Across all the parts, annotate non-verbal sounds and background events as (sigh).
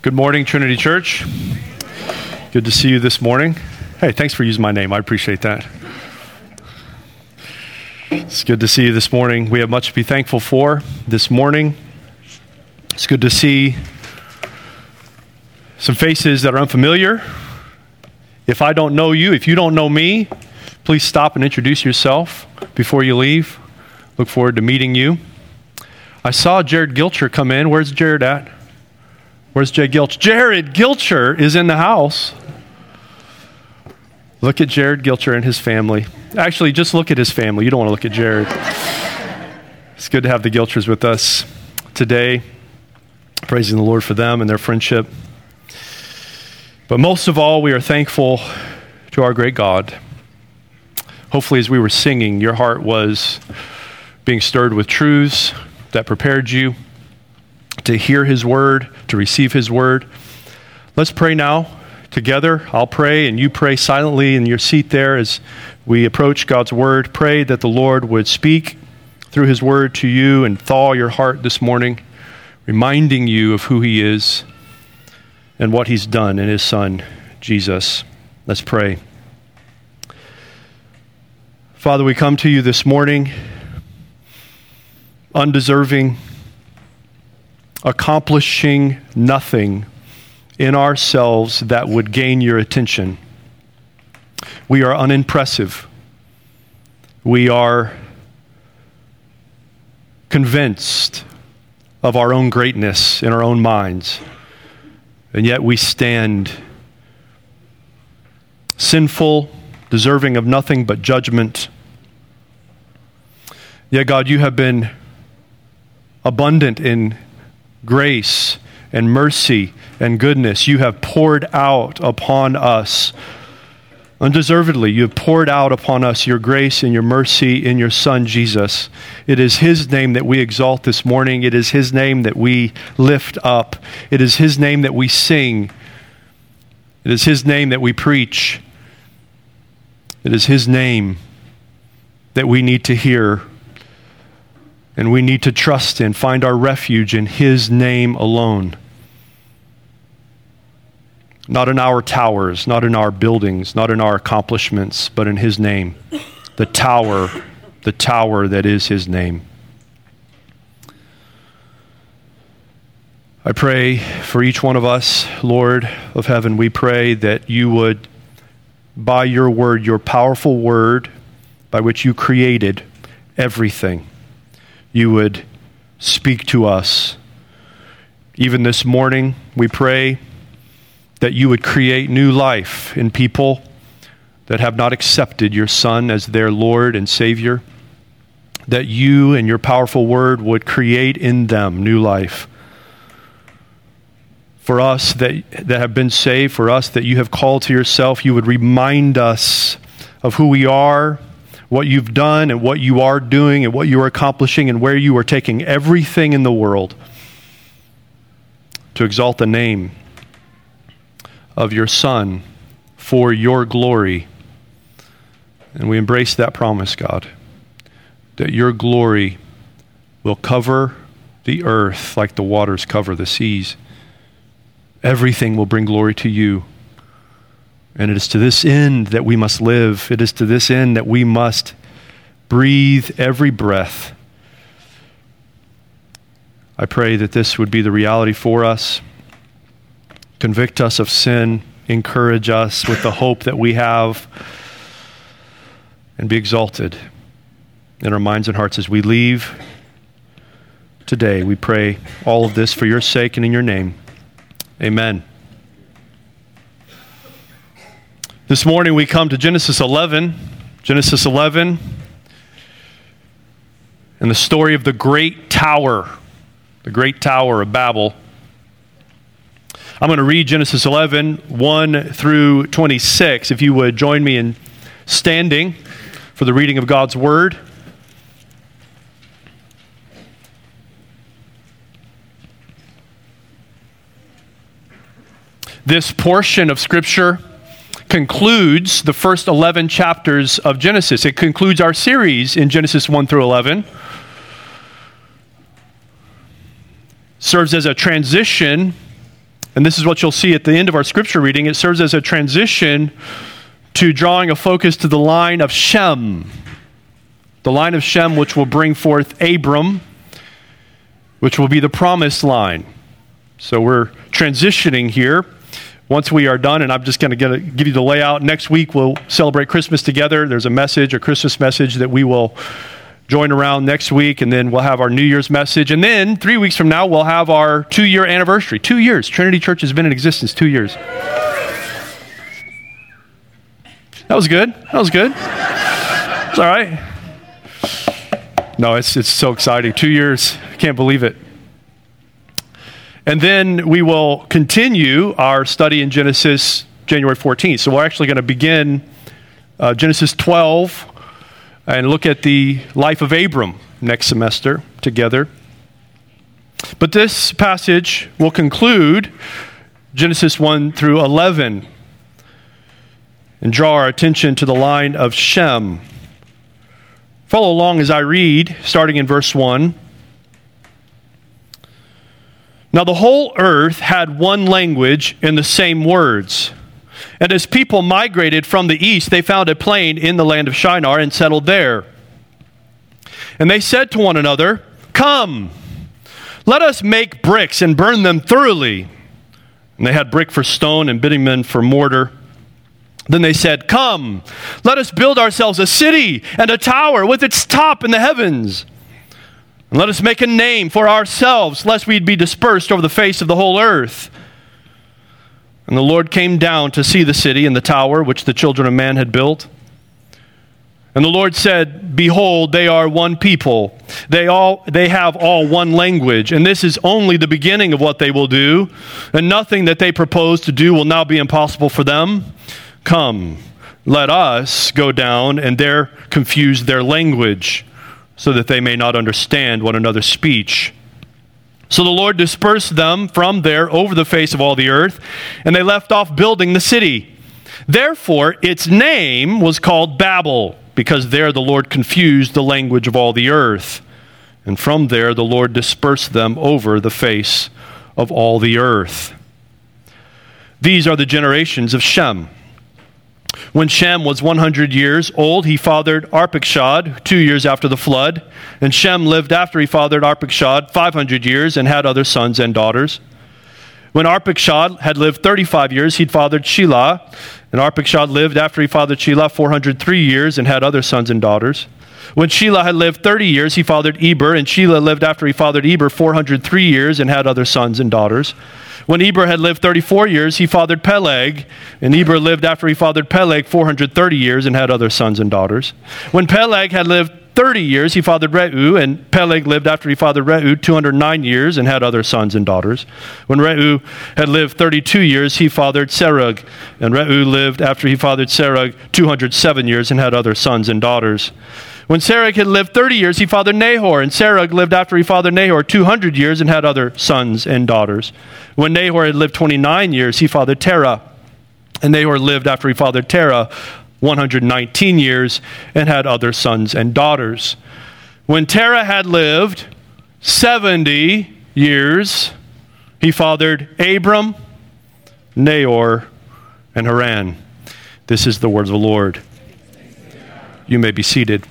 Good morning, Trinity Church. Good to see you this morning. Hey, thanks for using my name. I appreciate that. It's good to see you this morning. We have much to be thankful for this morning. It's good to see some faces that are unfamiliar. If I don't know you, if you don't know me, please stop and introduce yourself before you leave. Look forward to meeting you. I saw Jared Gilcher come in. Where's Jared at? Where's Jay Gilch? Jared Gilcher is in the house. Look at Jared Gilcher and his family. Actually, just look at his family. You don't want to look at Jared. It's good to have the Gilchers with us today, praising the Lord for them and their friendship. But most of all, we are thankful to our great God. Hopefully, as we were singing, your heart was being stirred with truths that prepared you to hear His word, to receive His word. Let's pray now together. I'll pray, and you pray silently in your seat there as we approach God's word. Pray that the Lord would speak through His word to you and thaw your heart this morning, reminding you of who He is and what He's done in His Son, Jesus. Let's pray. Father, we come to you this morning undeserving accomplishing nothing in ourselves that would gain your attention. We are unimpressive. We are convinced of our own greatness in our own minds. And yet we stand sinful, deserving of nothing but judgment. Yet, God, you have been abundant in grace and mercy and goodness you have poured out upon us. Undeservedly, you have poured out upon us your grace and your mercy in your Son, Jesus. It is His name that we exalt this morning. It is His name that we lift up. It is His name that we sing. It is His name that we preach. It is His name that we need to hear and we need to trust in, find our refuge in His name alone. Not in our towers, not in our buildings, not in our accomplishments, but in His name. The tower, the tower that is His name. I pray for each one of us, Lord of heaven, we pray that you would, by your word, your powerful word, by which you created everything, you would speak to us. Even this morning, we pray that you would create new life in people that have not accepted your Son as their Lord and Savior. That you and your powerful word would create in them new life. For us that, that have been saved, for us that you have called to yourself, you would remind us of who we are what you've done and what you are doing and what you are accomplishing and where you are taking everything in the world to exalt the name of your Son for your glory. And we embrace that promise, God, that your glory will cover the earth like the waters cover the seas. Everything will bring glory to you. And it is to this end that we must live. It is to this end that we must breathe every breath. I pray that this would be the reality for us. Convict us of sin, encourage us with the hope that we have, and be exalted in our minds and hearts as we leave today. We pray all of this for your sake and in your name. Amen. This morning we come to Genesis 11. Genesis 11 and the story of the great tower, the great tower of Babel. I'm going to read Genesis 11, 1 through 26. If you would join me in standing for the reading of God's word. This portion of Scripture concludes the first 11 chapters of Genesis. It concludes our series in Genesis 1 through 11. Serves as a transition And this is what you'll see at the end of our scripture reading. It serves as a transition to drawing a focus to the line of Shem. The line of Shem, which will bring forth Abram, which will be the promised line. So we're transitioning here once we are done, and I'm just going to give you the layout. Next week, we'll celebrate Christmas together. There's a message, a Christmas message that we will join around next week, and then we'll have our New Year's message. And then three weeks from now, we'll have our two year anniversary. Two years. Trinity Church has been in existence two years. That was good. That was good. It's all right. No, it's, it's so exciting. Two years. I can't believe it. And then we will continue our study in Genesis January 14th. So we're actually going to begin uh, Genesis 12 and look at the life of Abram next semester together. But this passage will conclude Genesis 1 through 11 and draw our attention to the line of Shem. Follow along as I read, starting in verse 1. Now, the whole earth had one language and the same words. And as people migrated from the east, they found a plain in the land of Shinar and settled there. And they said to one another, Come, let us make bricks and burn them thoroughly. And they had brick for stone and bitumen for mortar. Then they said, Come, let us build ourselves a city and a tower with its top in the heavens and let us make a name for ourselves, lest we'd be dispersed over the face of the whole earth. And the Lord came down to see the city and the tower which the children of man had built. And the Lord said, Behold, they are one people. They, all, they have all one language. And this is only the beginning of what they will do. And nothing that they propose to do will now be impossible for them. Come, let us go down and there confuse their language so that they may not understand one another's speech. So the Lord dispersed them from there over the face of all the earth, and they left off building the city. Therefore, its name was called Babel, because there the Lord confused the language of all the earth. And from there the Lord dispersed them over the face of all the earth. These are the generations of Shem. When Shem was 100 years old, he fathered Arpachshad two years after the flood. And Shem lived after he fathered Arpachshad 500 years and had other sons and daughters. When Arpachshad had lived 35 years, he'd fathered Shelah. And Arpachshad lived after he fathered Shelah 403 years and had other sons and daughters. When Shelah had lived 30 years, he fathered Eber. And Shelah lived after he fathered Eber 403 years and had other sons and daughters. When Eber had lived 34 years, he fathered Peleg, and Eber lived after he fathered Peleg 430 years and had other sons and daughters. When Peleg had lived 30 years, he fathered Reu, and Peleg lived after he fathered Reu 209 years and had other sons and daughters. When Reu had lived 32 years, he fathered Serug, and Reu lived after he fathered Serug 207 years and had other sons and daughters. When Serug had lived 30 years, he fathered Nahor, and Serug lived after he fathered Nahor 200 years and had other sons and daughters. When Nahor had lived 29 years, he fathered Terah, and Nahor lived after he fathered Terah 119 years and had other sons and daughters. When Terah had lived 70 years, he fathered Abram, Nahor, and Haran. This is the word of the Lord. You may be seated.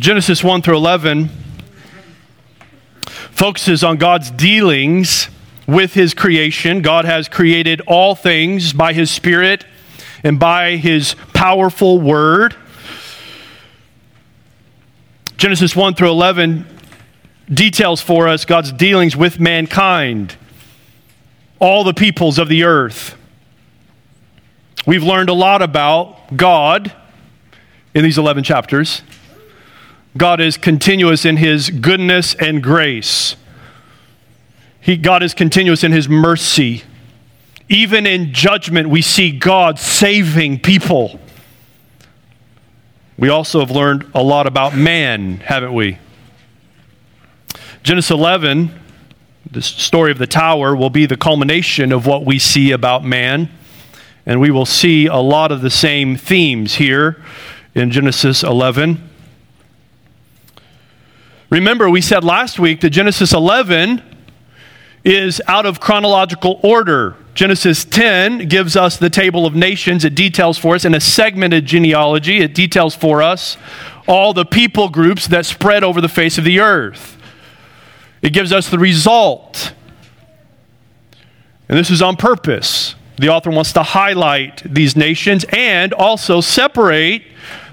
Genesis 1 through 11 focuses on God's dealings with his creation. God has created all things by his Spirit and by his powerful word. Genesis 1 through 11 details for us God's dealings with mankind, all the peoples of the earth. We've learned a lot about God in these 11 chapters. God is continuous in his goodness and grace. He, God is continuous in his mercy. Even in judgment, we see God saving people. We also have learned a lot about man, haven't we? Genesis 11, the story of the tower, will be the culmination of what we see about man. And we will see a lot of the same themes here in Genesis 11. Remember, we said last week that Genesis 11 is out of chronological order. Genesis 10 gives us the table of nations. It details for us in a segmented genealogy. It details for us all the people groups that spread over the face of the earth. It gives us the result. And this is on purpose. The author wants to highlight these nations and also separate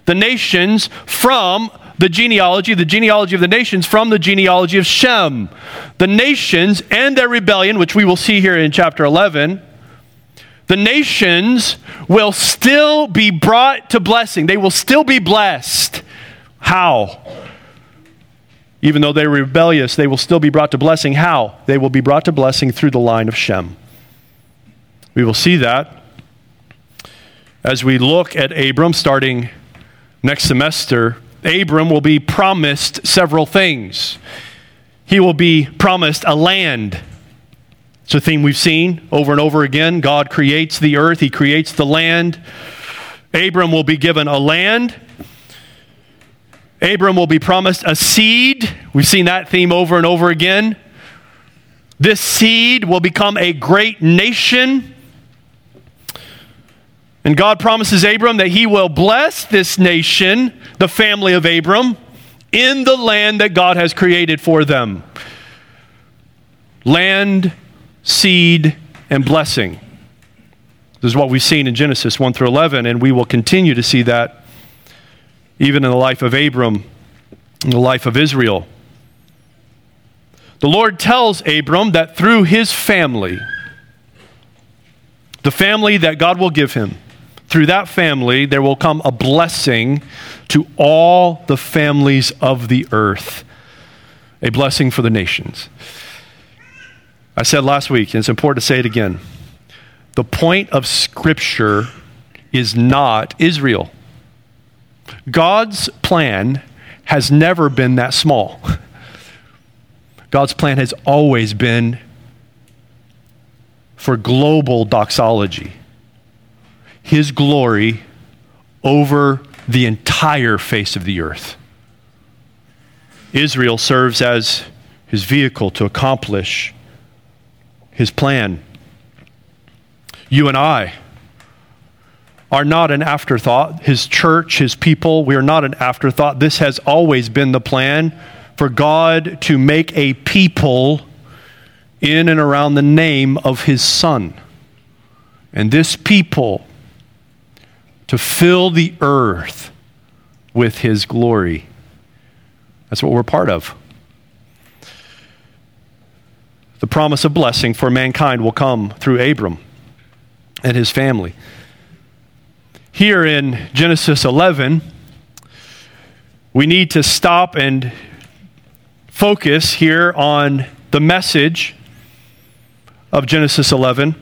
the nations from the genealogy, the genealogy of the nations, from the genealogy of Shem. The nations and their rebellion, which we will see here in chapter 11, the nations will still be brought to blessing. They will still be blessed. How? Even though they're rebellious, they will still be brought to blessing. How? They will be brought to blessing through the line of Shem. We will see that as we look at Abram starting next semester Abram will be promised several things. He will be promised a land. It's a theme we've seen over and over again. God creates the earth, He creates the land. Abram will be given a land. Abram will be promised a seed. We've seen that theme over and over again. This seed will become a great nation. And God promises Abram that he will bless this nation, the family of Abram, in the land that God has created for them. Land, seed, and blessing. This is what we've seen in Genesis 1 through 11, and we will continue to see that even in the life of Abram, in the life of Israel. The Lord tells Abram that through his family, the family that God will give him, through that family, there will come a blessing to all the families of the earth, a blessing for the nations. I said last week, and it's important to say it again the point of Scripture is not Israel. God's plan has never been that small. (laughs) God's plan has always been for global doxology his glory over the entire face of the earth. Israel serves as his vehicle to accomplish his plan. You and I are not an afterthought. His church, his people, we are not an afterthought. This has always been the plan for God to make a people in and around the name of his Son. And this people to fill the earth with his glory. That's what we're part of. The promise of blessing for mankind will come through Abram and his family. Here in Genesis 11, we need to stop and focus here on the message of Genesis 11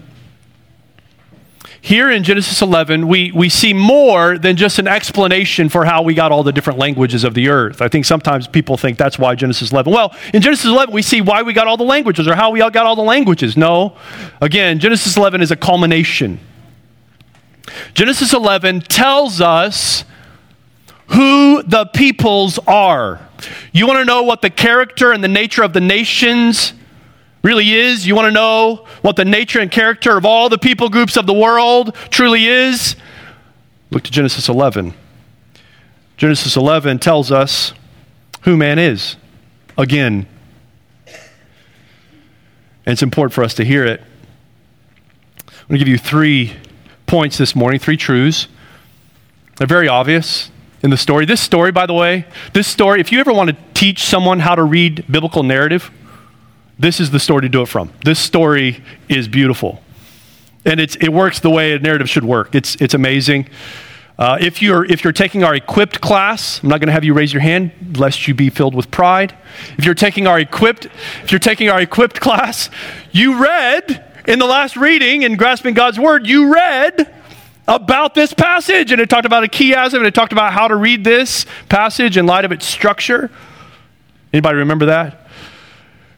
here in Genesis 11, we, we see more than just an explanation for how we got all the different languages of the earth. I think sometimes people think that's why Genesis 11. Well, in Genesis 11, we see why we got all the languages or how we all got all the languages. No. Again, Genesis 11 is a culmination. Genesis 11 tells us who the peoples are. You want to know what the character and the nature of the nations really is? You want to know what the nature and character of all the people groups of the world truly is? Look to Genesis 11. Genesis 11 tells us who man is. Again. And it's important for us to hear it. I'm going to give you three points this morning, three truths. They're very obvious in the story. This story, by the way, this story, if you ever want to teach someone how to read biblical narrative, this is the story to do it from. This story is beautiful. And it's, it works the way a narrative should work. It's, it's amazing. Uh, if, you're, if you're taking our equipped class, I'm not going to have you raise your hand lest you be filled with pride. If you're taking our equipped, if you're taking our equipped (laughs) class, you read in the last reading in Grasping God's Word, you read about this passage and it talked about a chiasm and it talked about how to read this passage in light of its structure. Anybody remember that?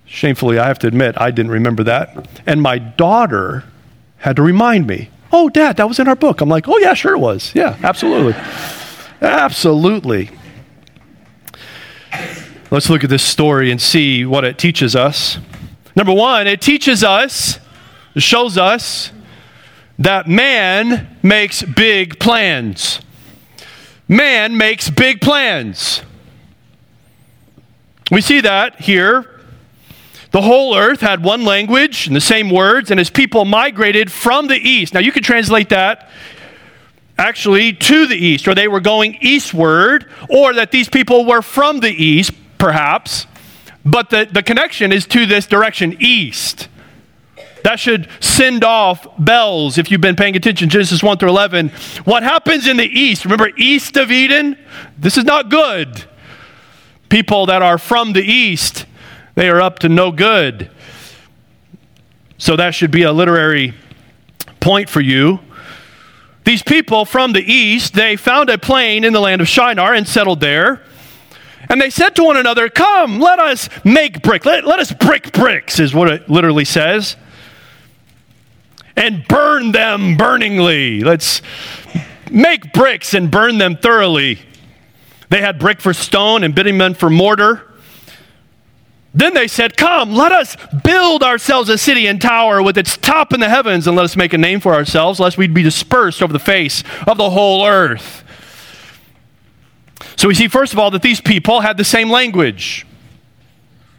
Shamefully, I have to admit, I didn't remember that. And my daughter had to remind me, oh, Dad, that was in our book. I'm like, oh, yeah, sure it was. Yeah, absolutely. Absolutely. Let's look at this story and see what it teaches us. Number one, it teaches us, it shows us that man makes big plans. Man makes big plans. We see that here. The whole earth had one language and the same words, and his people migrated from the east. Now, you could translate that actually to the east, or they were going eastward, or that these people were from the east, perhaps. But the, the connection is to this direction, east. That should send off bells if you've been paying attention. Genesis 1 through 11. What happens in the east? Remember, east of Eden? This is not good. People that are from the east, they are up to no good. So that should be a literary point for you. These people from the east, they found a plain in the land of Shinar and settled there. And they said to one another, Come, let us make brick. Let, let us brick bricks, is what it literally says. And burn them burningly. Let's make bricks and burn them thoroughly. They had brick for stone and bitumen for mortar. Then they said, Come, let us build ourselves a city and tower with its top in the heavens, and let us make a name for ourselves, lest we'd be dispersed over the face of the whole earth. So we see, first of all, that these people had the same language.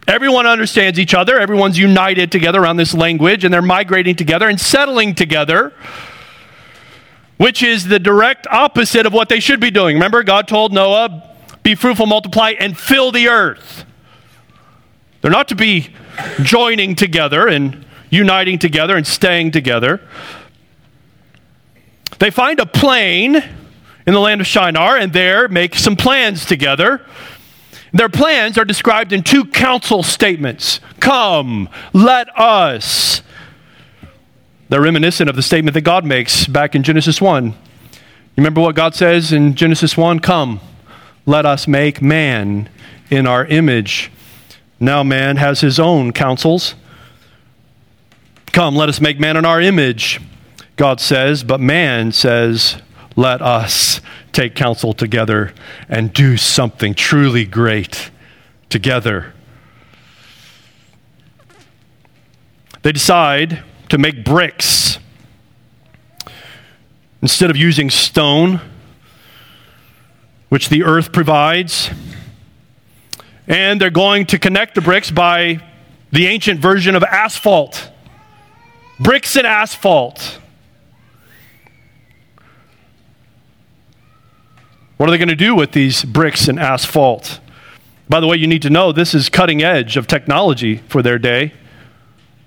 Everyone understands each other, everyone's united together around this language, and they're migrating together and settling together, which is the direct opposite of what they should be doing. Remember, God told Noah, Be fruitful, multiply, and fill the earth. They're not to be joining together and uniting together and staying together. They find a plain in the land of Shinar and there make some plans together. Their plans are described in two counsel statements Come, let us. They're reminiscent of the statement that God makes back in Genesis 1. You remember what God says in Genesis 1? Come, let us make man in our image now man has his own counsels. Come, let us make man in our image, God says, but man says, let us take counsel together and do something truly great together. They decide to make bricks. Instead of using stone, which the earth provides, and they're going to connect the bricks by the ancient version of asphalt. Bricks and asphalt. What are they going to do with these bricks and asphalt? By the way, you need to know this is cutting edge of technology for their day.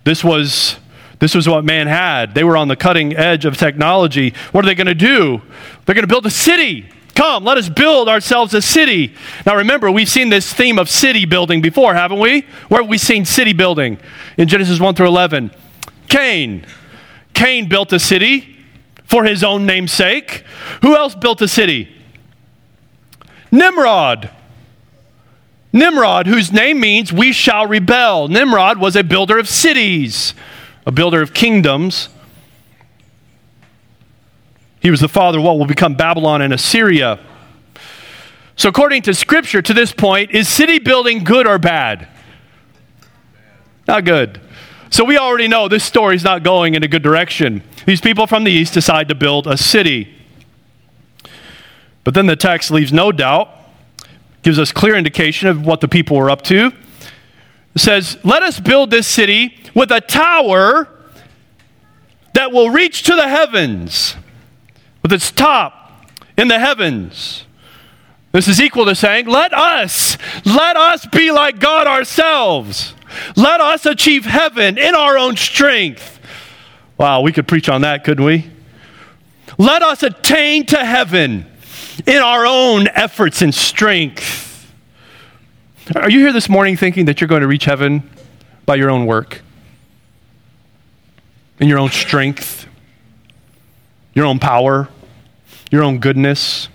This was this was what man had. They were on the cutting edge of technology. What are they going to do? They're going to build a city. Come, let us build ourselves a city. Now remember, we've seen this theme of city building before, haven't we? Where have we seen city building? In Genesis 1 through 11. Cain. Cain built a city for his own name's sake. Who else built a city? Nimrod. Nimrod, whose name means we shall rebel. Nimrod was a builder of cities, a builder of kingdoms. He was the father of what will become Babylon and Assyria. So, according to Scripture, to this point, is city building good or bad? Not good. So, we already know this story is not going in a good direction. These people from the east decide to build a city. But then the text leaves no doubt, gives us clear indication of what the people were up to. It says, Let us build this city with a tower that will reach to the heavens with its top in the heavens. This is equal to saying, let us, let us be like God ourselves. Let us achieve heaven in our own strength. Wow, we could preach on that, couldn't we? Let us attain to heaven in our own efforts and strength. Are you here this morning thinking that you're going to reach heaven by your own work, in your own strength? Your own power, your own goodness,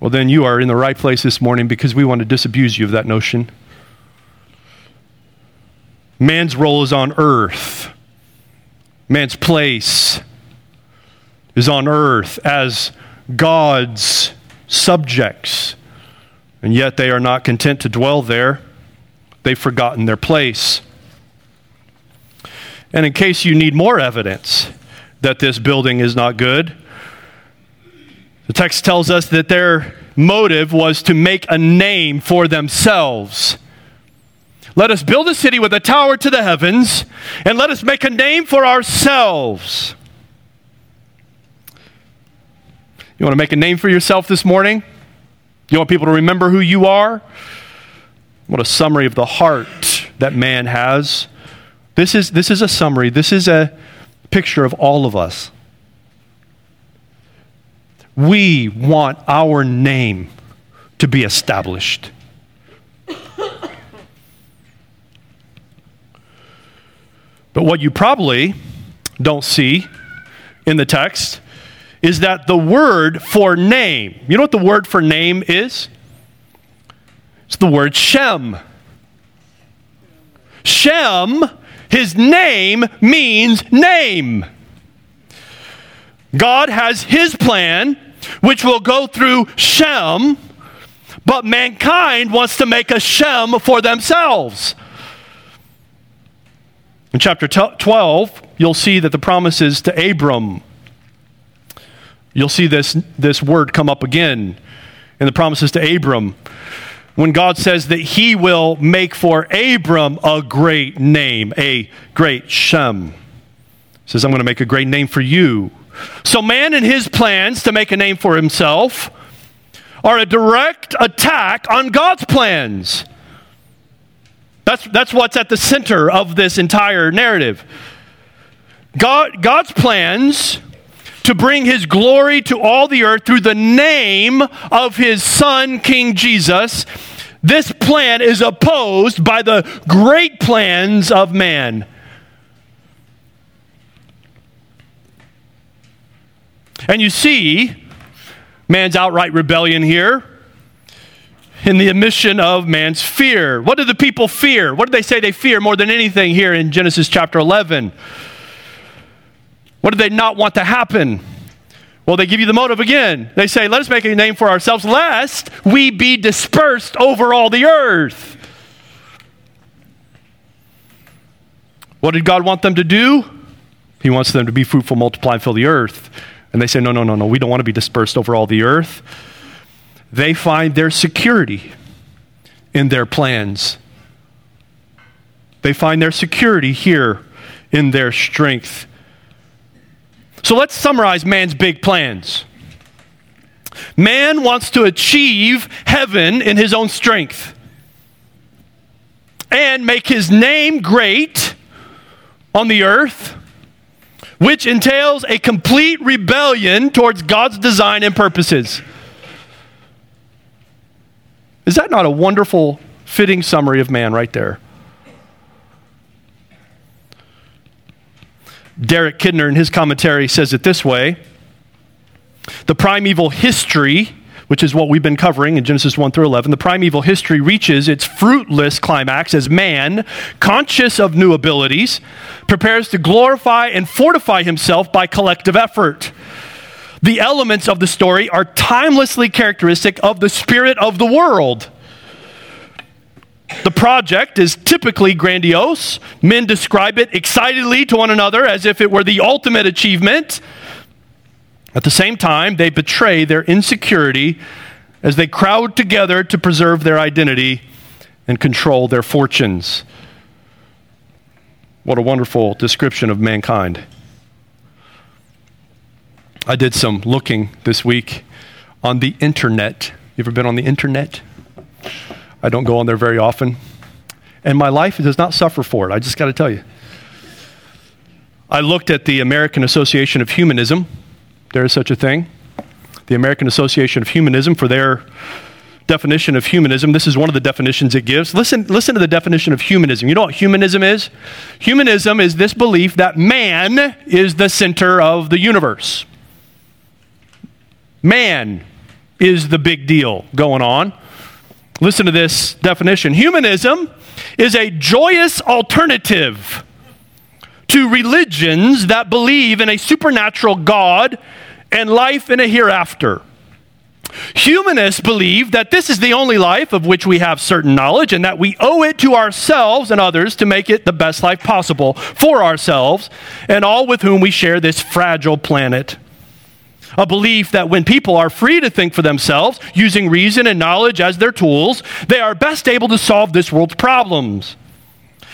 well, then you are in the right place this morning because we want to disabuse you of that notion. Man's role is on earth, man's place is on earth as God's subjects. And yet they are not content to dwell there. They've forgotten their place. And in case you need more evidence that this building is not good, the text tells us that their motive was to make a name for themselves. Let us build a city with a tower to the heavens, and let us make a name for ourselves. You want to make a name for yourself this morning? You want people to remember who you are? What a summary of the heart that man has. This is, this is a summary, this is a picture of all of us. We want our name to be established. But what you probably don't see in the text is that the word for name, you know what the word for name is? It's the word Shem. Shem, his name means name. God has his plan, which will go through Shem, but mankind wants to make a Shem for themselves. In chapter 12, you'll see that the promises to Abram You'll see this, this word come up again in the promises to Abram. When God says that he will make for Abram a great name, a great Shem. He says, I'm going to make a great name for you. So, man and his plans to make a name for himself are a direct attack on God's plans. That's, that's what's at the center of this entire narrative. God, God's plans to bring his glory to all the earth through the name of his son, King Jesus. This plan is opposed by the great plans of man. And you see man's outright rebellion here in the admission of man's fear. What do the people fear? What do they say they fear more than anything here in Genesis chapter 11? What did they not want to happen? Well, they give you the motive again. They say, Let us make a name for ourselves, lest we be dispersed over all the earth. What did God want them to do? He wants them to be fruitful, multiply, and fill the earth. And they say, No, no, no, no, we don't want to be dispersed over all the earth. They find their security in their plans. They find their security here in their strength. So let's summarize man's big plans. Man wants to achieve heaven in his own strength and make his name great on the earth, which entails a complete rebellion towards God's design and purposes. Is that not a wonderful, fitting summary of man right there? Derek Kidner, in his commentary, says it this way The primeval history, which is what we've been covering in Genesis 1 through 11, the primeval history reaches its fruitless climax as man, conscious of new abilities, prepares to glorify and fortify himself by collective effort. The elements of the story are timelessly characteristic of the spirit of the world. The project is typically grandiose. Men describe it excitedly to one another as if it were the ultimate achievement. At the same time, they betray their insecurity as they crowd together to preserve their identity and control their fortunes. What a wonderful description of mankind. I did some looking this week on the internet. You ever been on the internet? I don't go on there very often. And my life does not suffer for it. I just got to tell you. I looked at the American Association of Humanism. There is such a thing. The American Association of Humanism for their definition of humanism. This is one of the definitions it gives. Listen, listen to the definition of humanism. You know what humanism is? Humanism is this belief that man is the center of the universe. Man is the big deal going on. Listen to this definition humanism is a joyous alternative to religions that believe in a supernatural God and life in a hereafter. Humanists believe that this is the only life of which we have certain knowledge and that we owe it to ourselves and others to make it the best life possible for ourselves and all with whom we share this fragile planet. A belief that when people are free to think for themselves, using reason and knowledge as their tools, they are best able to solve this world's problems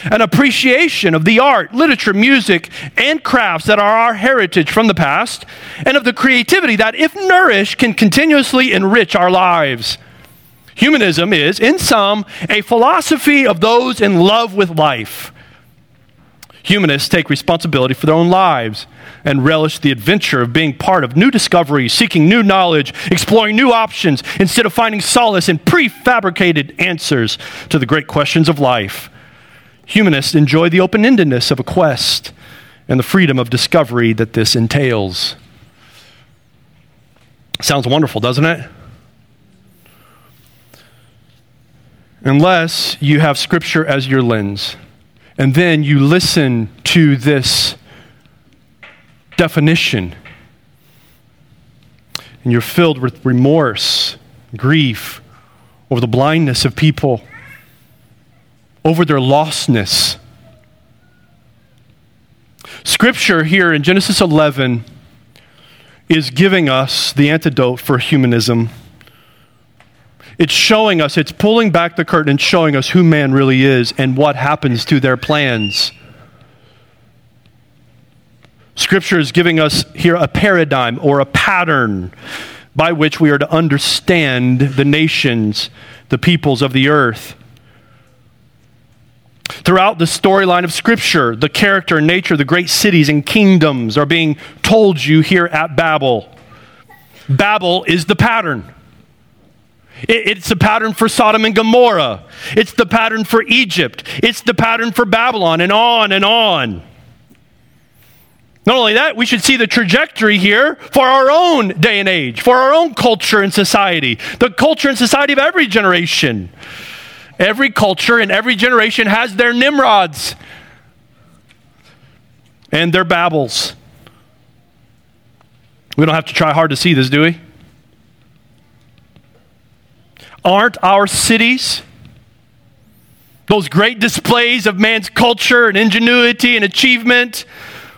an appreciation of the art, literature, music, and crafts that are our heritage from the past, and of the creativity that, if nourished, can continuously enrich our lives. Humanism is, in sum, a philosophy of those in love with life. Humanists take responsibility for their own lives and relish the adventure of being part of new discoveries, seeking new knowledge, exploring new options, instead of finding solace in prefabricated answers to the great questions of life. Humanists enjoy the open endedness of a quest and the freedom of discovery that this entails. Sounds wonderful, doesn't it? Unless you have Scripture as your lens, and then you listen to this definition, and you're filled with remorse, grief over the blindness of people over their lostness. Scripture here in Genesis 11 is giving us the antidote for humanism. It's showing us, it's pulling back the curtain and showing us who man really is and what happens to their plans. Scripture is giving us here a paradigm or a pattern by which we are to understand the nations, the peoples of the earth. Throughout the storyline of Scripture, the character and nature of the great cities and kingdoms are being told you here at Babel. Babel is the pattern. It's the pattern for Sodom and Gomorrah. It's the pattern for Egypt. It's the pattern for Babylon, and on and on. Not only that, we should see the trajectory here for our own day and age, for our own culture and society, the culture and society of every generation. Every culture and every generation has their Nimrods and their Babels. We don't have to try hard to see this, do we? Aren't our cities, those great displays of man's culture and ingenuity and achievement,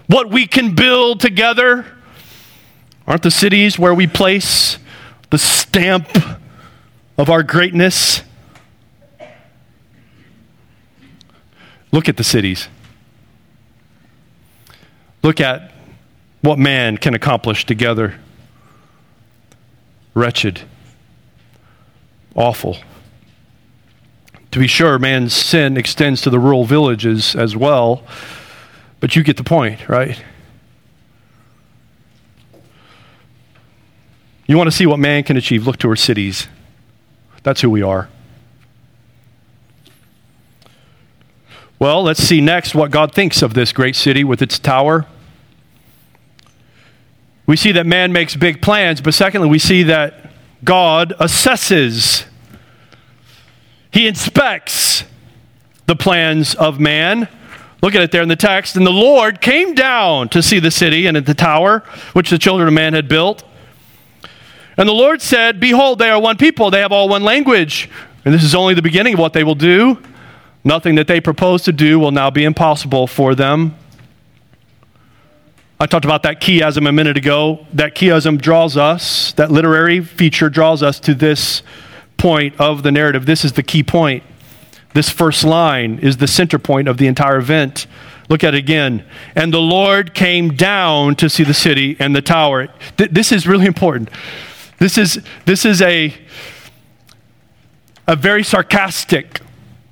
what we can build together, aren't the cities where we place the stamp of our greatness? Look at the cities. Look at what man can accomplish together. Wretched, awful. To be sure, man's sin extends to the rural villages as well, but you get the point, right? You want to see what man can achieve? Look to our cities. That's who we are. Well, let's see next what God thinks of this great city with its tower. We see that man makes big plans, but secondly, we see that God assesses, He inspects the plans of man. Look at it there in the text. And the Lord came down to see the city and the tower which the children of man had built. And the Lord said, Behold, they are one people, they have all one language. And this is only the beginning of what they will do. Nothing that they propose to do will now be impossible for them. I talked about that chiasm a minute ago. That chiasm draws us, that literary feature draws us to this point of the narrative. This is the key point. This first line is the center point of the entire event. Look at it again. And the Lord came down to see the city and the tower. Th- this is really important. This is, this is a, a very sarcastic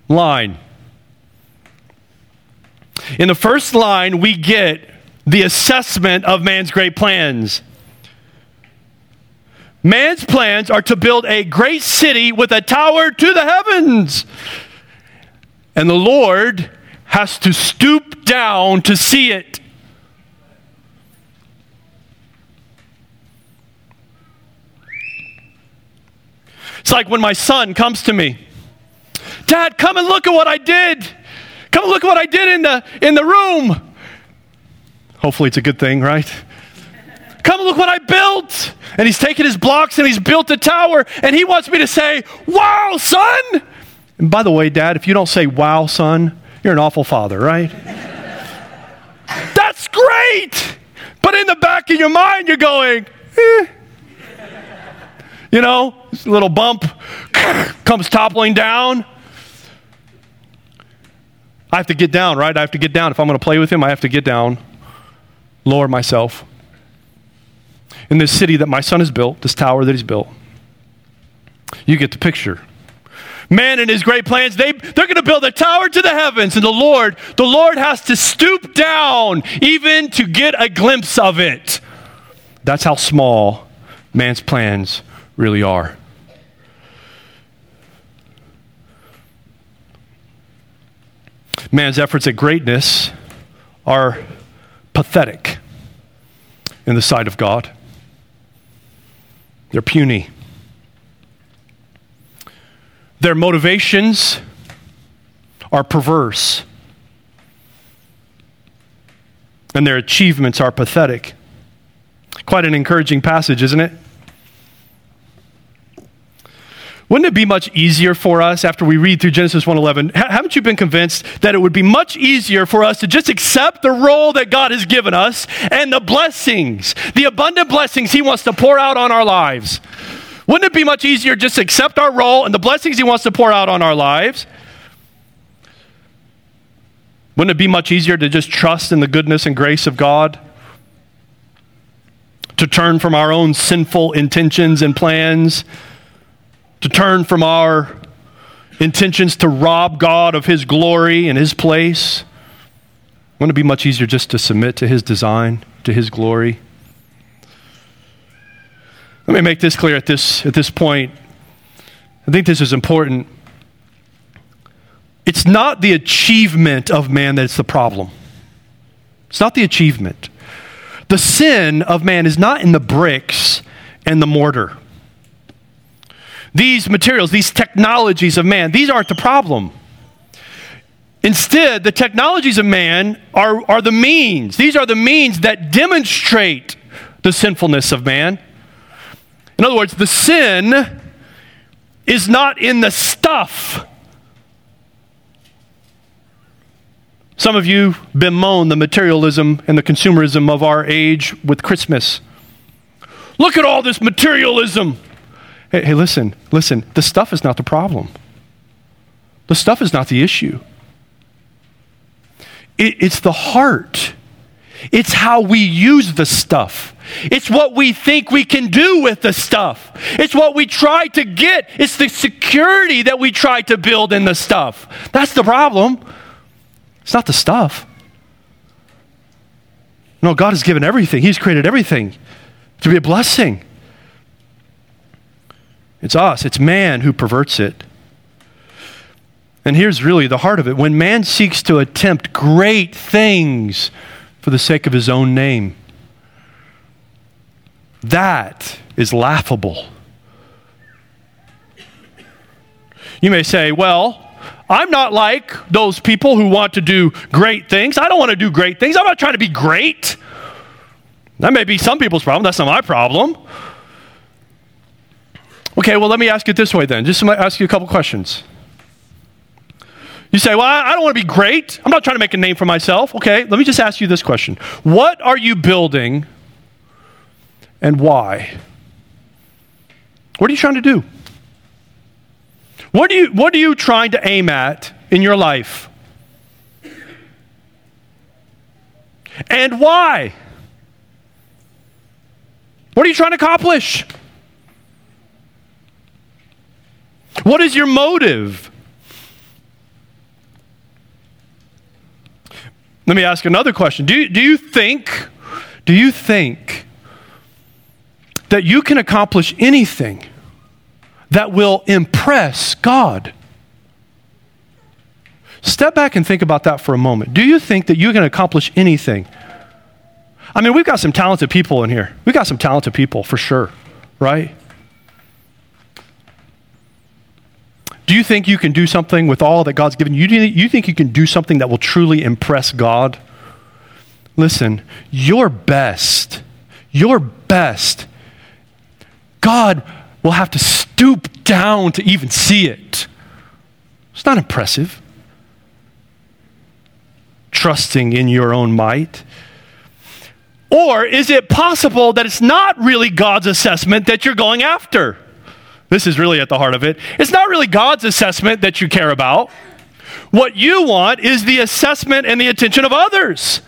line. In the first line, we get the assessment of man's great plans. Man's plans are to build a great city with a tower to the heavens. And the Lord has to stoop down to see it. It's like when my son comes to me, Dad, come and look at what I did. Come look at what I did in the, in the room. Hopefully, it's a good thing, right? Come look what I built. And he's taken his blocks and he's built a tower. And he wants me to say, Wow, son. And by the way, Dad, if you don't say, Wow, son, you're an awful father, right? (laughs) That's great. But in the back of your mind, you're going, eh. You know, little bump (laughs) comes toppling down. I have to get down, right? I have to get down. If I'm going to play with him, I have to get down, lower myself. In this city that my son has built, this tower that he's built, you get the picture. Man and his great plans, they, they're going to build a tower to the heavens, and the Lord, the Lord has to stoop down even to get a glimpse of it. That's how small man's plans really are. Man's efforts at greatness are pathetic in the sight of God. They're puny. Their motivations are perverse. And their achievements are pathetic. Quite an encouraging passage, isn't it? Wouldn't it be much easier for us after we read through Genesis 1:11? Haven't you been convinced that it would be much easier for us to just accept the role that God has given us and the blessings, the abundant blessings he wants to pour out on our lives? Wouldn't it be much easier just to accept our role and the blessings he wants to pour out on our lives? Wouldn't it be much easier to just trust in the goodness and grace of God? To turn from our own sinful intentions and plans? To turn from our intentions to rob God of His glory and His place. Wouldn't it be much easier just to submit to His design, to His glory? Let me make this clear at this, at this point. I think this is important. It's not the achievement of man that's the problem. It's not the achievement. The sin of man is not in the bricks and the mortar these materials, these technologies of man, these aren't the problem. Instead, the technologies of man are, are the means. These are the means that demonstrate the sinfulness of man. In other words, the sin is not in the stuff. Some of you bemoan the materialism and the consumerism of our age with Christmas. Look at all this materialism. Hey, hey, listen, listen. The stuff is not the problem. The stuff is not the issue. It, it's the heart. It's how we use the stuff. It's what we think we can do with the stuff. It's what we try to get. It's the security that we try to build in the stuff. That's the problem. It's not the stuff. No, God has given everything, He's created everything to be a blessing. It's us, it's man who perverts it. And here's really the heart of it when man seeks to attempt great things for the sake of his own name, that is laughable. You may say, well, I'm not like those people who want to do great things. I don't want to do great things. I'm not trying to be great. That may be some people's problem. That's not my problem. Okay, well, let me ask it this way then. Just ask you a couple questions. You say, well, I don't want to be great. I'm not trying to make a name for myself. Okay, let me just ask you this question What are you building and why? What are you trying to do? What are you, what are you trying to aim at in your life? And why? What are you trying to accomplish? What is your motive? Let me ask another question. Do do you think, do you think that you can accomplish anything that will impress God? Step back and think about that for a moment. Do you think that you can accomplish anything? I mean, we've got some talented people in here. We've got some talented people for sure, right? Do you think you can do something with all that God's given you? Do you think you can do something that will truly impress God? Listen, your best, your best, God will have to stoop down to even see it. It's not impressive. Trusting in your own might. Or is it possible that it's not really God's assessment that you're going after? This is really at the heart of it. It's not really God's assessment that you care about. What you want is the assessment and the attention of others.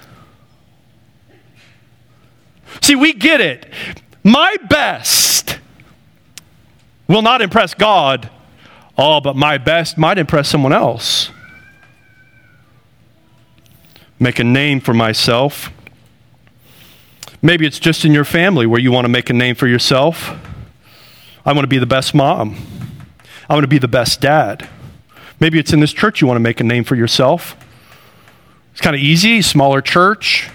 See, we get it. My best will not impress God. Oh, but my best might impress someone else. Make a name for myself. Maybe it's just in your family where you want to make a name for yourself. I want to be the best mom. I want to be the best dad. Maybe it's in this church you want to make a name for yourself. It's kind of easy, smaller church.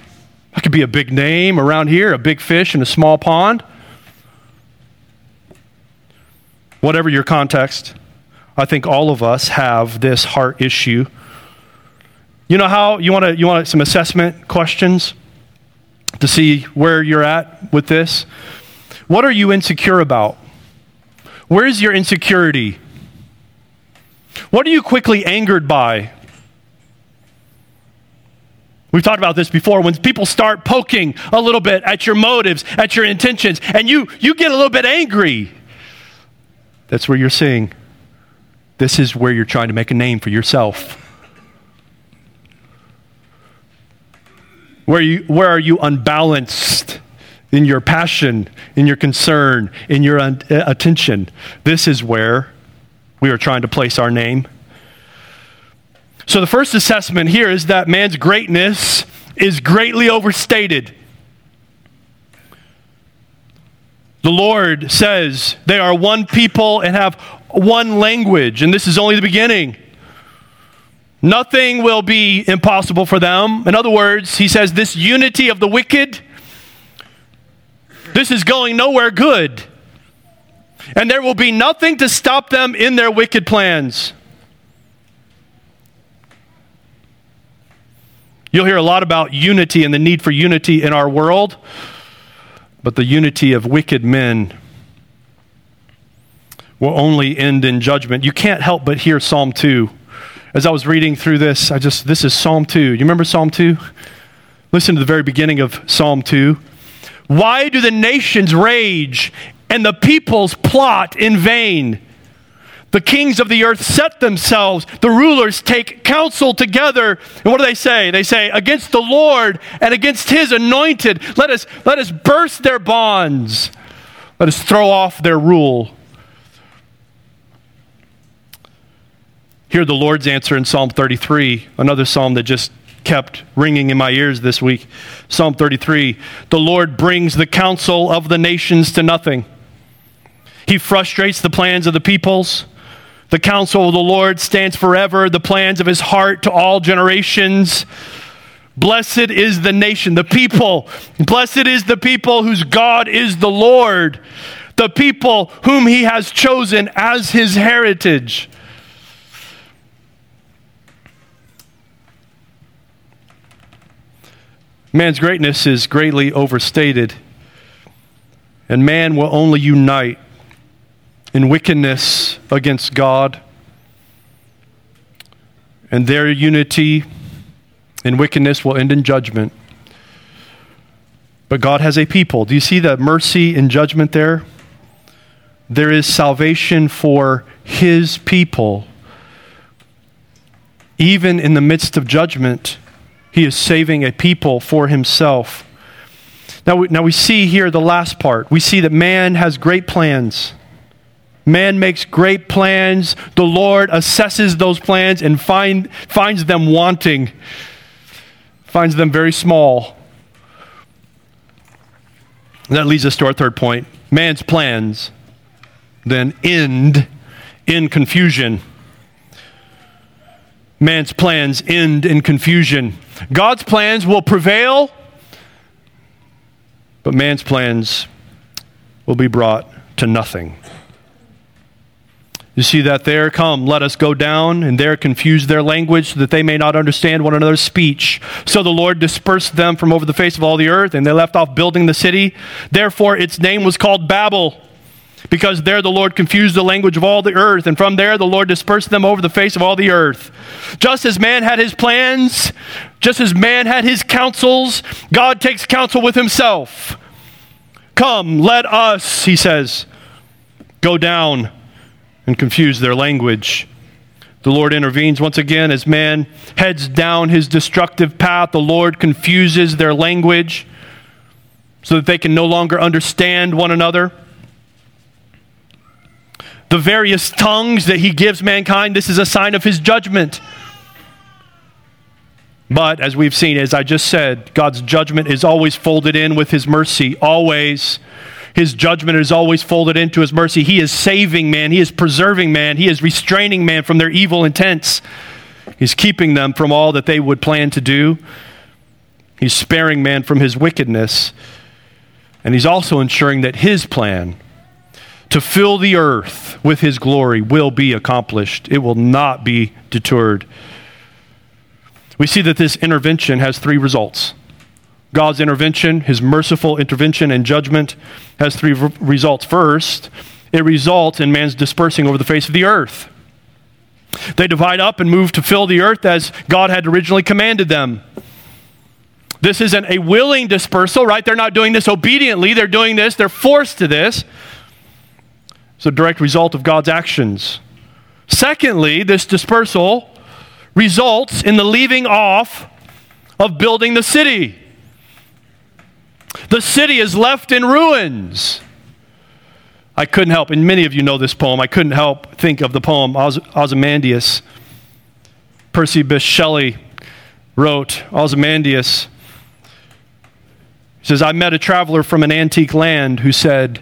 I could be a big name around here, a big fish in a small pond. Whatever your context, I think all of us have this heart issue. You know how you want to you want some assessment questions to see where you're at with this? What are you insecure about? Where's your insecurity? What are you quickly angered by? We've talked about this before. When people start poking a little bit at your motives, at your intentions, and you, you get a little bit angry, that's where you're seeing this is where you're trying to make a name for yourself. Where, you, where are you unbalanced in your passion, in your concern, in your uh, attention? This is where we are trying to place our name. So, the first assessment here is that man's greatness is greatly overstated. The Lord says they are one people and have one language, and this is only the beginning. Nothing will be impossible for them. In other words, he says this unity of the wicked, this is going nowhere good and there will be nothing to stop them in their wicked plans. You'll hear a lot about unity and the need for unity in our world, but the unity of wicked men will only end in judgment. You can't help but hear Psalm 2. As I was reading through this, I just, this is Psalm 2. You remember Psalm 2? Listen to the very beginning of Psalm 2. Why do the nations rage and the peoples plot in vain. The kings of the earth set themselves, the rulers take counsel together. And what do they say? They say, Against the Lord and against his anointed, let us, let us burst their bonds, let us throw off their rule. Hear the Lord's answer in Psalm 33, another psalm that just kept ringing in my ears this week. Psalm 33 The Lord brings the counsel of the nations to nothing. He frustrates the plans of the peoples. The counsel of the Lord stands forever, the plans of his heart to all generations. Blessed is the nation, the people. Blessed is the people whose God is the Lord, the people whom he has chosen as his heritage. Man's greatness is greatly overstated, and man will only unite in wickedness against God, and their unity in wickedness will end in judgment. But God has a people. Do you see the mercy and judgment there? There is salvation for his people. Even in the midst of judgment, he is saving a people for himself. Now we, now we see here the last part. We see that man has great plans. Man makes great plans. The Lord assesses those plans and find, finds them wanting, finds them very small. And that leads us to our third point. Man's plans then end in confusion. Man's plans end in confusion. God's plans will prevail, but man's plans will be brought to nothing. You see that there? Come, let us go down and there confuse their language so that they may not understand one another's speech. So the Lord dispersed them from over the face of all the earth, and they left off building the city. Therefore, its name was called Babel, because there the Lord confused the language of all the earth, and from there the Lord dispersed them over the face of all the earth. Just as man had his plans, just as man had his counsels, God takes counsel with himself. Come, let us, he says, go down and confuse their language. The Lord intervenes once again as man heads down his destructive path. The Lord confuses their language so that they can no longer understand one another. The various tongues that he gives mankind, this is a sign of his judgment. But as we've seen, as I just said, God's judgment is always folded in with his mercy, always. His judgment is always folded into his mercy. He is saving man. He is preserving man. He is restraining man from their evil intents. He's keeping them from all that they would plan to do. He's sparing man from his wickedness. And he's also ensuring that his plan to fill the earth with his glory will be accomplished. It will not be deterred. We see that this intervention has three results. God's intervention, his merciful intervention and judgment, has three r- results. First, it results in man's dispersing over the face of the earth. They divide up and move to fill the earth as God had originally commanded them. This isn't a willing dispersal, right? They're not doing this obediently. They're doing this, they're forced to this. It's a direct result of God's actions. Secondly, this dispersal results in the leaving off of building the city. The city is left in ruins. I couldn't help, and many of you know this poem, I couldn't help think of the poem Oz- Ozymandias. Percy Bysshe Shelley wrote, Ozymandias he says, I met a traveler from an antique land who said,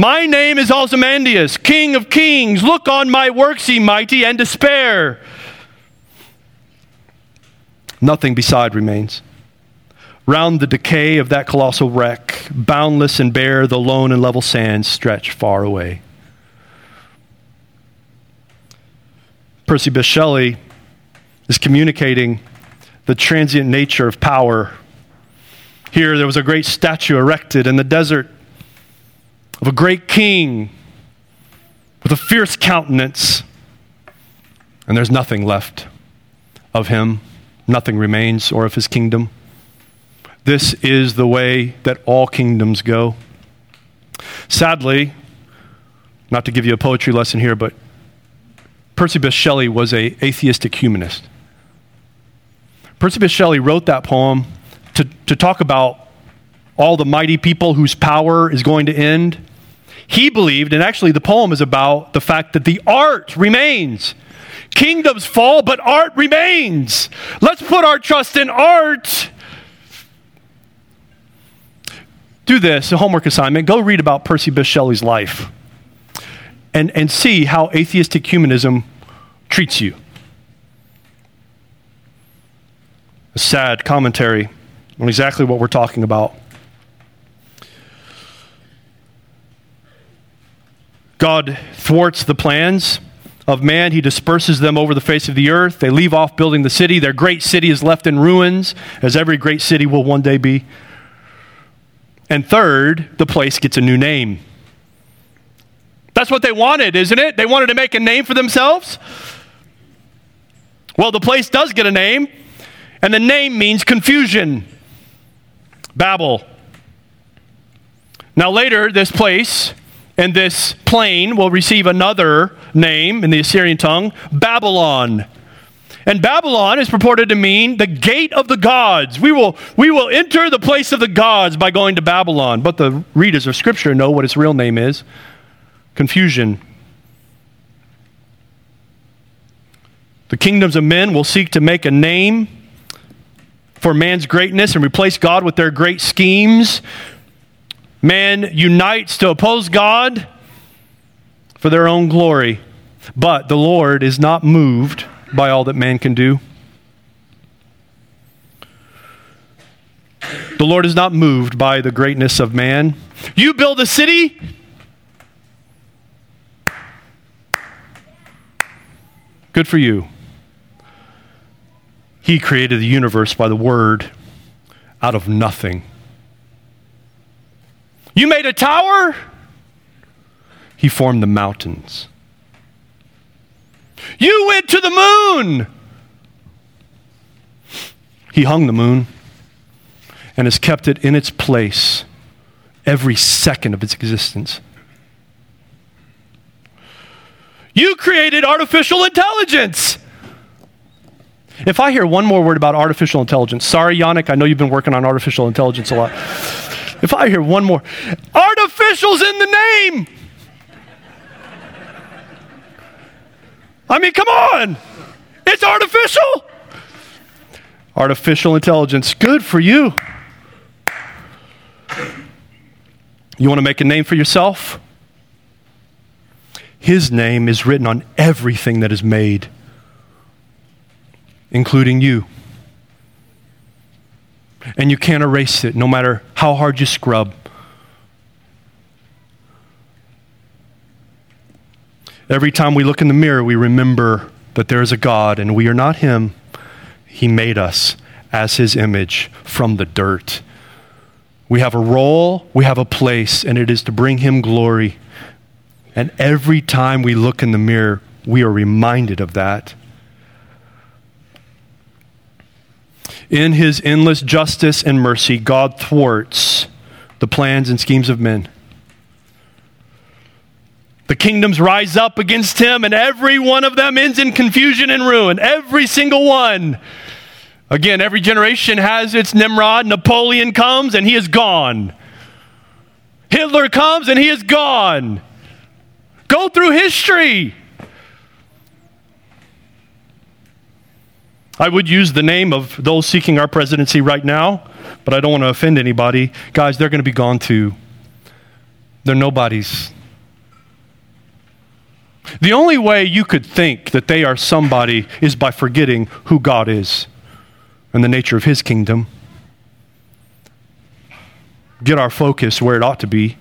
My name is Ozymandias, King of kings. Look on my works, ye mighty, and despair. Nothing beside remains. Round the decay of that colossal wreck, boundless and bare, the lone and level sands stretch far away. Percy Bysshe Shelley is communicating the transient nature of power. Here, there was a great statue erected in the desert of a great king with a fierce countenance, and there's nothing left of him, nothing remains, or of his kingdom. This is the way that all kingdoms go. Sadly, not to give you a poetry lesson here, but Percy Bysshe Shelley was a atheistic humanist. Percy Bysshe Shelley wrote that poem to, to talk about all the mighty people whose power is going to end. He believed, and actually the poem is about the fact that the art remains. Kingdoms fall, but art remains. Let's put our trust in art do this, a homework assignment. Go read about Percy Bysshe Shelley's life and, and see how atheistic humanism treats you. A sad commentary on exactly what we're talking about. God thwarts the plans of man. He disperses them over the face of the earth. They leave off building the city. Their great city is left in ruins, as every great city will one day be. And third, the place gets a new name. That's what they wanted, isn't it? They wanted to make a name for themselves. Well, the place does get a name, and the name means confusion Babel. Now, later, this place and this plain will receive another name in the Assyrian tongue Babylon. And Babylon is purported to mean the gate of the gods. We will, we will enter the place of the gods by going to Babylon. But the readers of Scripture know what its real name is confusion. The kingdoms of men will seek to make a name for man's greatness and replace God with their great schemes. Man unites to oppose God for their own glory. But the Lord is not moved by all that man can do. The Lord is not moved by the greatness of man. You build a city, good for you. He created the universe by the word out of nothing. You made a tower, He formed the mountains. You went to the moon, He hung the moon and has kept it in its place every second of its existence. You created artificial intelligence. If I hear one more word about artificial intelligence, sorry, Yannick, I know you've been working on artificial intelligence a lot. If I hear one more, artificial's in the name. I mean, come on. It's artificial. Artificial intelligence. Good for you. You want to make a name for yourself? His name is written on everything that is made, including you. And you can't erase it no matter how hard you scrub. Every time we look in the mirror, we remember that there is a God and we are not Him. He made us as His image from the dirt. We have a role, we have a place, and it is to bring Him glory. And every time we look in the mirror, we are reminded of that. In His endless justice and mercy, God thwarts the plans and schemes of men. The kingdoms rise up against him, and every one of them ends in confusion and ruin. Every single one. Again, every generation has its Nimrod. Napoleon comes and he is gone. Hitler comes and he is gone. Go through history. I would use the name of those seeking our presidency right now, but I don't want to offend anybody. Guys, they're going to be gone too. They're nobodies. The only way you could think that they are somebody is by forgetting who God is and the nature of his kingdom. Get our focus where it ought to be.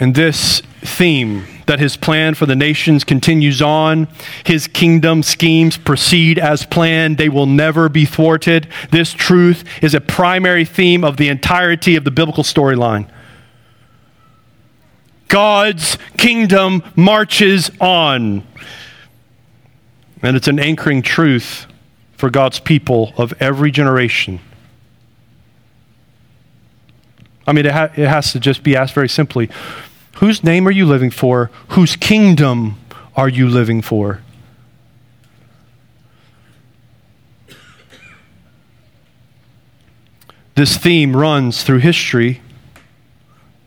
And this theme that his plan for the nations continues on, his kingdom schemes proceed as planned, they will never be thwarted. This truth is a primary theme of the entirety of the biblical storyline. God's kingdom marches on. And it's an anchoring truth for God's people of every generation. I mean, it, ha- it has to just be asked very simply whose name are you living for? Whose kingdom are you living for? This theme runs through history.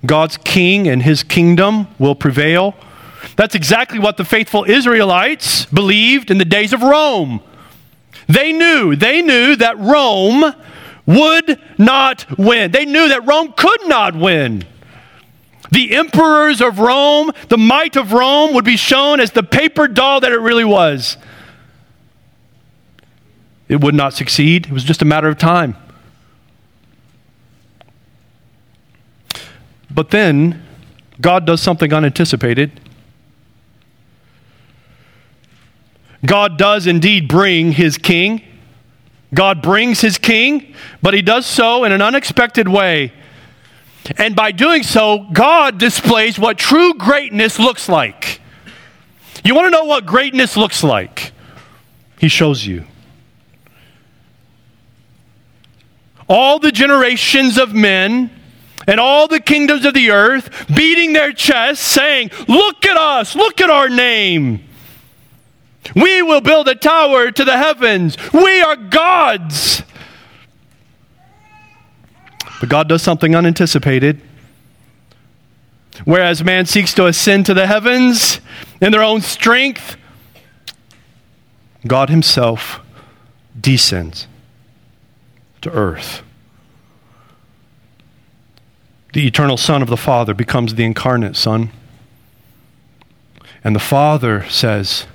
God's king and his kingdom will prevail. That's exactly what the faithful Israelites believed in the days of Rome. They knew, they knew that Rome would not win. They knew that Rome could not win. The emperors of Rome, the might of Rome would be shown as the paper doll that it really was. It would not succeed. It was just a matter of time. But then God does something unanticipated. God does indeed bring his king. God brings his king, but he does so in an unexpected way. And by doing so, God displays what true greatness looks like. You want to know what greatness looks like? He shows you. All the generations of men and all the kingdoms of the earth beating their chests, saying, Look at us, look at our name. We will build a tower to the heavens. We are gods. But God does something unanticipated. Whereas man seeks to ascend to the heavens in their own strength, God Himself descends to earth. The eternal Son of the Father becomes the incarnate Son. And the Father says,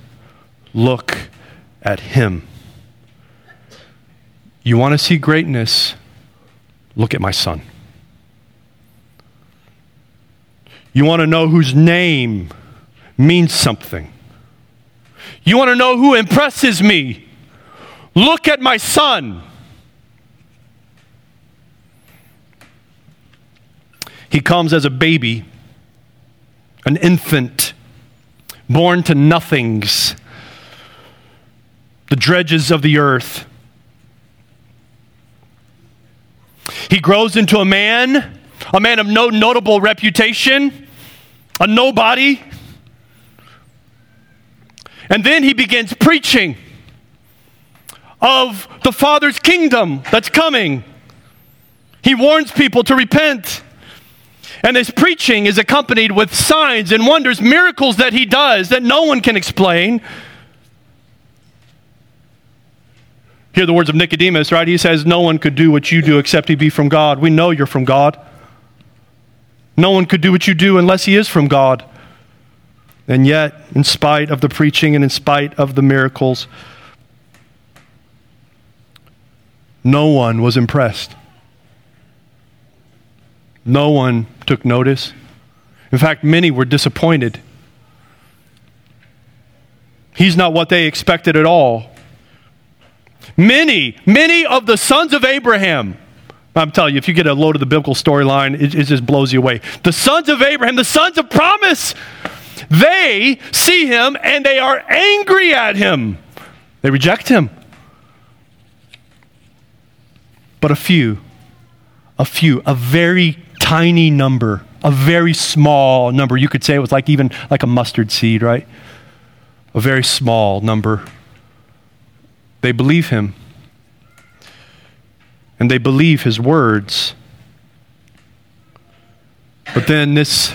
Look at Him. You want to see greatness? Look at my Son. You want to know whose name means something? You want to know who impresses me? Look at my son. He comes as a baby, an infant, born to nothings, the dredges of the earth. He grows into a man, a man of no notable reputation, a nobody. And then he begins preaching of the Father's kingdom that's coming. He warns people to repent. And his preaching is accompanied with signs and wonders, miracles that he does that no one can explain. Hear the words of Nicodemus, right? He says, No one could do what you do except he be from God. We know you're from God. No one could do what you do unless he is from God. And yet, in spite of the preaching and in spite of the miracles, no one was impressed. No one took notice. In fact, many were disappointed. He's not what they expected at all. Many, many of the sons of Abraham, I'm telling you, if you get a load of the biblical storyline, it, it just blows you away. The sons of Abraham, the sons of promise, they see him and they are angry at him. They reject him. But a few, a few, a very tiny number, a very small number. You could say it was like even like a mustard seed, right? A very small number. They believe him. And they believe his words. But then this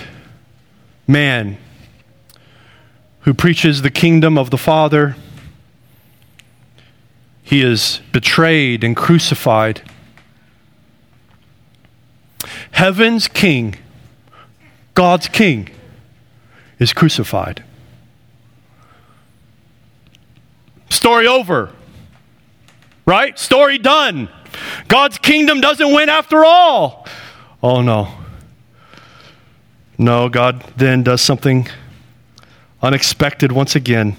man who preaches the kingdom of the Father, he is betrayed and crucified Heaven's king, God's king, is crucified. Story over. Right? Story done. God's kingdom doesn't win after all. Oh no. No, God then does something unexpected once again.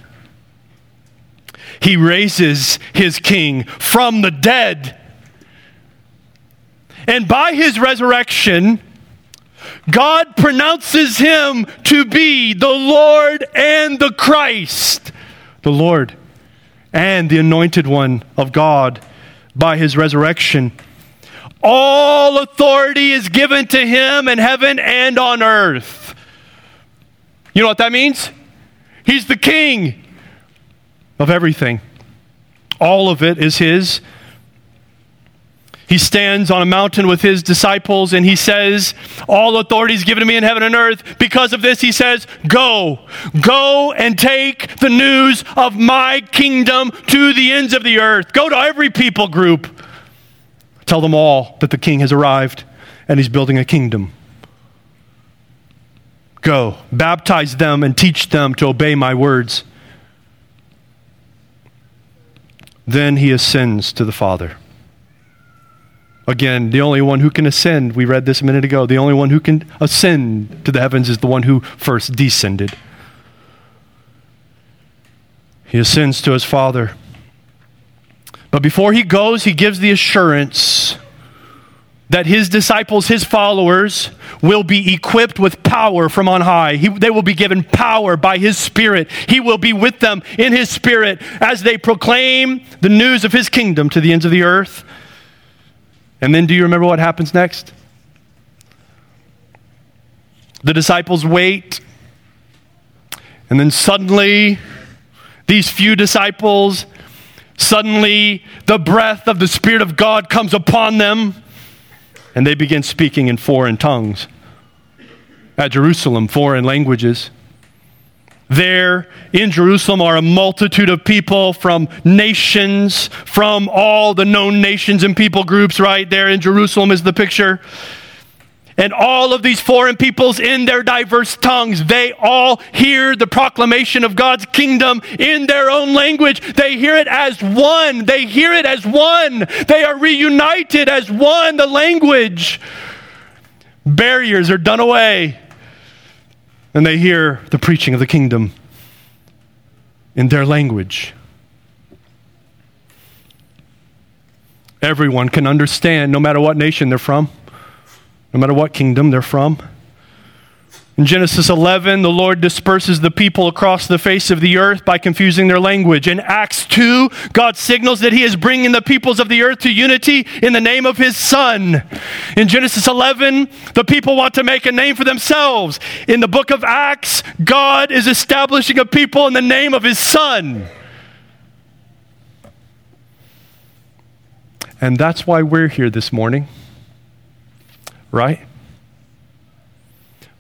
He raises his king from the dead. And by his resurrection, God pronounces him to be the Lord and the Christ, the Lord and the anointed one of God by his resurrection. All authority is given to him in heaven and on earth. You know what that means? He's the king of everything. All of it is his. He stands on a mountain with his disciples and he says, All authority is given to me in heaven and earth. Because of this, he says, Go, go and take the news of my kingdom to the ends of the earth. Go to every people group. Tell them all that the king has arrived and he's building a kingdom. Go, baptize them and teach them to obey my words. Then he ascends to the Father. Again, the only one who can ascend, we read this a minute ago, the only one who can ascend to the heavens is the one who first descended. He ascends to his Father. But before he goes, he gives the assurance that his disciples, his followers, will be equipped with power from on high. He, they will be given power by his Spirit. He will be with them in his Spirit as they proclaim the news of his kingdom to the ends of the earth. And then do you remember what happens next? The disciples wait, and then suddenly, these few disciples, suddenly the breath of the Spirit of God comes upon them, and they begin speaking in foreign tongues. At Jerusalem, foreign languages. There in Jerusalem are a multitude of people from nations, from all the known nations and people groups, right? There in Jerusalem is the picture. And all of these foreign peoples in their diverse tongues, they all hear the proclamation of God's kingdom in their own language. They hear it as one. They hear it as one. They are reunited as one, the language. Barriers are done away. And they hear the preaching of the kingdom in their language. Everyone can understand, no matter what nation they're from no matter what kingdom they're from. In Genesis 11, the Lord disperses the people across the face of the earth by confusing their language. In Acts 2, God signals that He is bringing the peoples of the earth to unity in the name of His Son. In Genesis 11, the people want to make a name for themselves. In the book of Acts, God is establishing a people in the name of His Son. And that's why we're here this morning right?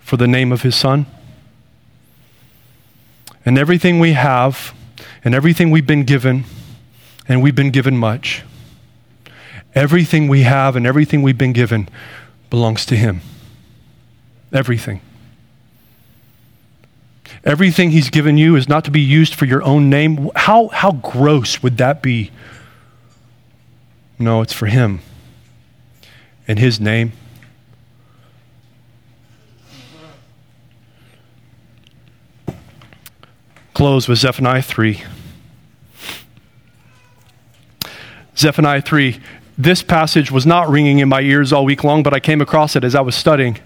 For the name of his son. And everything we have, and everything we've been given, and we've been given much, everything we have and everything we've been given belongs to him. Everything. Everything he's given you is not to be used for your own name. How, how gross would that be? No, it's for him in his name. Close with Zephaniah 3. Zephaniah 3. This passage was not ringing in my ears all week long, but I came across it as I was studying,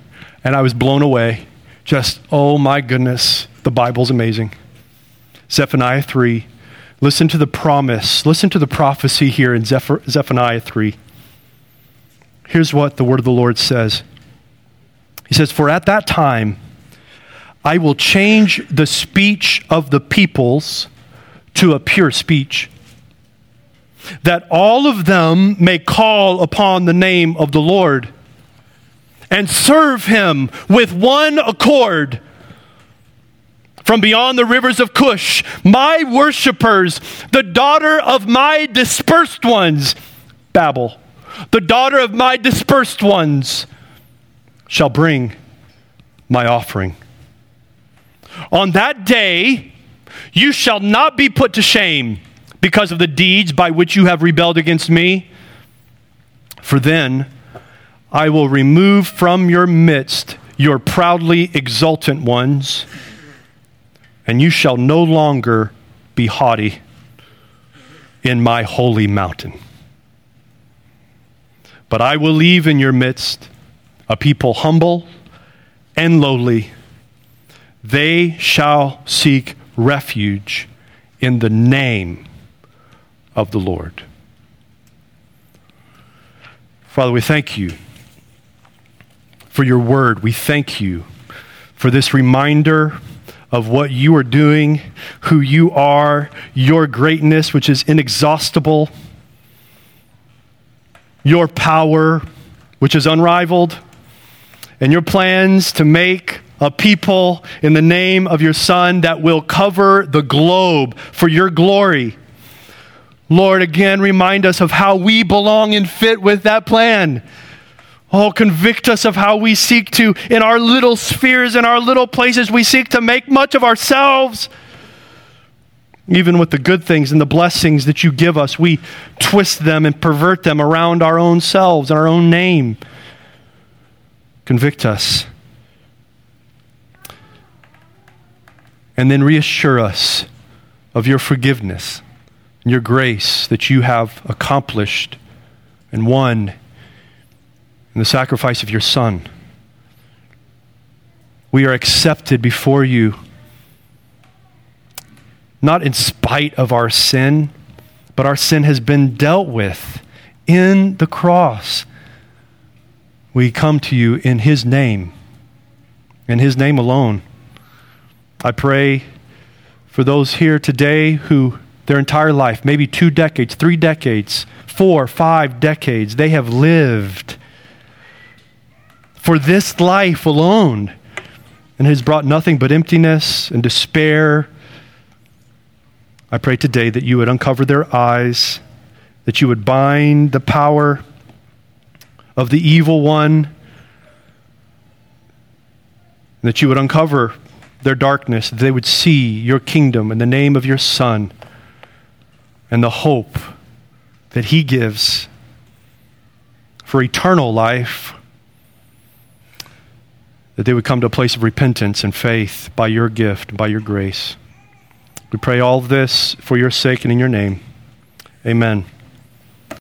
and I was blown away. Just, oh my goodness, the Bible's amazing. Zephaniah 3. Listen to the promise, listen to the prophecy here in Zeph- Zephaniah 3. Here's what the word of the Lord says He says, For at that time, I will change the speech of the peoples to a pure speech, that all of them may call upon the name of the Lord and serve him with one accord. From beyond the rivers of Cush, my worshippers, the daughter of my dispersed ones, Babel, the daughter of my dispersed ones, shall bring my offering. On that day, you shall not be put to shame because of the deeds by which you have rebelled against me. For then I will remove from your midst your proudly exultant ones, and you shall no longer be haughty in my holy mountain. But I will leave in your midst a people humble and lowly they shall seek refuge in the name of the Lord. Father, we thank you for your word. We thank you for this reminder of what you are doing, who you are, your greatness, which is inexhaustible, your power, which is unrivaled, and your plans to make a people in the name of your Son that will cover the globe for your glory. Lord, again, remind us of how we belong and fit with that plan. Oh, convict us of how we seek to, in our little spheres, in our little places, we seek to make much of ourselves. Even with the good things and the blessings that you give us, we twist them and pervert them around our own selves and our own name. Convict us. And then reassure us of your forgiveness and your grace that you have accomplished and won in the sacrifice of your Son. We are accepted before you, not in spite of our sin, but our sin has been dealt with in the cross. We come to you in His name, in His name alone. I pray for those here today who their entire life, maybe two decades, three decades, four, five decades, they have lived for this life alone and has brought nothing but emptiness and despair. I pray today that you would uncover their eyes, that you would bind the power of the evil one, that you would uncover their darkness, they would see your kingdom in the name of your Son and the hope that He gives for eternal life, that they would come to a place of repentance and faith by your gift, by your grace. We pray all this for your sake and in your name. Amen.